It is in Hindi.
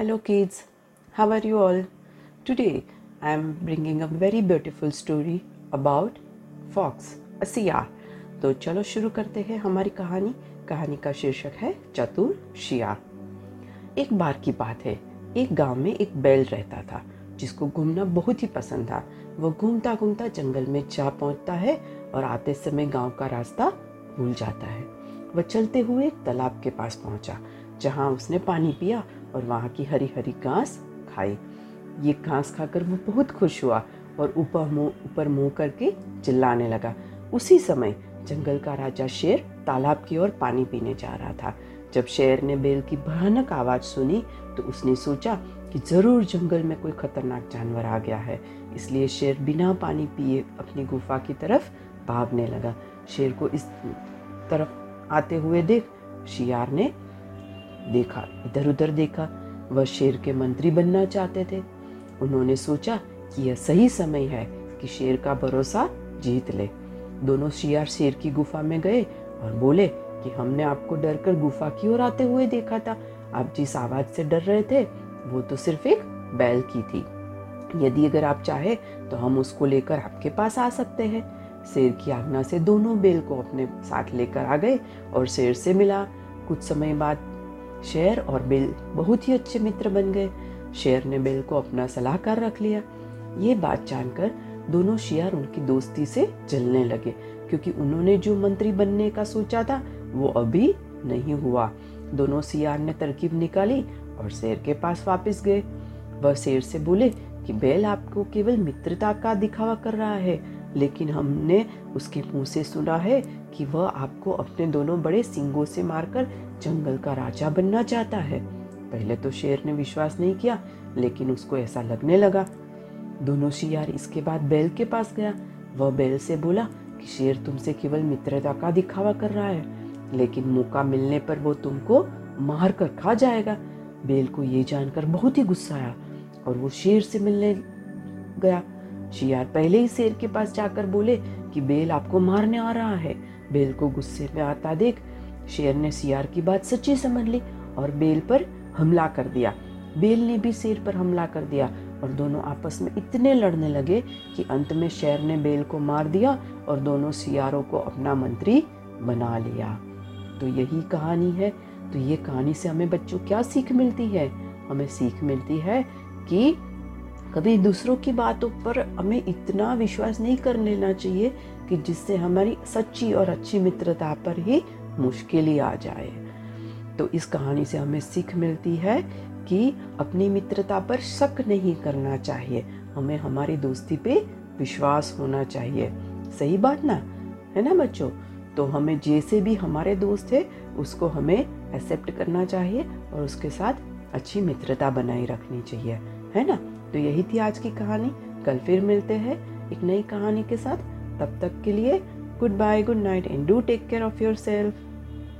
Hello, kids. How are you all? Today, I am bringing a very beautiful story about fox, a सियार तो चलो शुरू करते हैं हमारी कहानी। कहानी का शीर्षक है चतुर शियार एक बार की बात है। एक गाँव में एक बैल रहता था जिसको घूमना बहुत ही पसंद था। वो घूमता घूमता जंगल में जा पहुँचता है और आते समय गाँव का रास्ता भूल जाता है। वह चलते हुए एक तालाब के पास पहुँचा जहाँ उसने पानी पिया और वहाँ की हरी हरी घास खाई ये घास खाकर वो बहुत खुश हुआ और ऊपर मुँह ऊपर मुँह करके चिल्लाने लगा। उसी समय जंगल का राजा शेर तालाब की ओर पानी पीने जा रहा था। जब शेर ने बेल की भयानक आवाज़ सुनी तो उसने सोचा कि ज़रूर जंगल में कोई खतरनाक जानवर आ गया है। इसलिए शेर बिना पानी पिए अपनी गुफा की तरफ़ भागने लगा। शेर को इस तरफ़ आते हुए देख, शियार ने देखा इधर उधर देखा, वह शेर के मंत्री बनना चाहते थे। उन्होंने सोचा कि यह सही समय है कि शेर का भरोसा जीत ले। दोनों शियार शेर की गुफा में गए और बोले कि हमने आपको डर कर गुफा की ओर आते हुए देखा था। आप जिस आवाज़ से डर रहे थे, वो तो सिर्फ़ एक बैल की थी। यदि अगर आप चाहे तो हम उसको लेकर आपके पास आ सकते हैं। शेर की आज्ञा से दोनों बेल को अपने साथ लेकर आ गए और शेर से मिला। कुछ समय बाद शेर और बेल बहुत ही अच्छे मित्र बन गए। शेर ने बेल को अपना सलाहकार रख लिया। ये बात जानकर दोनों शियार उनकी दोस्ती से जलने लगे, क्योंकि उन्होंने जो मंत्री बनने का सोचा था, वो अभी नहीं हुआ। दोनों सियार ने तरकीब निकाली और शेर के पास वापस गए। वह शेर से बोले कि बैल आपको केवल मित्रता का दिखावा कर रहा है लेकिन हमने उसके मुँह से सुना है कि वह आपको अपने दोनों बड़े सिंगों से मारकर जंगल का राजा बनना चाहता है। पहले तो शेर ने विश्वास नहीं किया, लेकिन उसको ऐसा लगने लगा। दोनों शियार इसके बाद बैल के पास गया। वह बैल से बोला कि शेर तुमसे केवल मित्रता का दिखावा कर रहा है, लेकिन मौका मिलने पर वो तुमको मार कर खा जाएगा। बैल को ये जानकर बहुत ही गुस्सा आया और वो शेर से मिलने गया। शियार पहले ही शेर के पास जाकर बोले कि बेल आपको मारने आ रहा है। बेल को गुस्से में आता देख शेर ने सियार की बात सच्ची समझ ली और बेल पर हमला कर दिया। बेल ने भी शेर पर हमला कर दिया और दोनों आपस में इतने लड़ने लगे कि अंत में शेर ने बेल को मार दिया और दोनों सियारों को अपना मंत्री बना लिया। तो यही कहानी है। तो ये कहानी से हमें बच्चों क्या सीख मिलती है? हमें सीख मिलती है कि कभी दूसरों की बातों पर हमें इतना विश्वास नहीं कर लेना चाहिए कि जिससे हमारी सच्ची और अच्छी मित्रता पर ही मुश्किल आ जाए। तो इस कहानी से हमें सीख मिलती है कि अपनी मित्रता पर शक नहीं करना चाहिए। हमें हमारी दोस्ती पे विश्वास होना चाहिए। सही बात ना? है ना बच्चों? तो हमें जैसे भी हमारे दोस्त है, उसको हमें एक्सेप्ट करना चाहिए और उसके साथ अच्छी मित्रता बनाए रखनी चाहिए। है ना? तो यही थी आज की कहानी। कल फिर मिलते हैं एक नई कहानी के साथ। तब तक के लिए good bye good night and do take care of yourself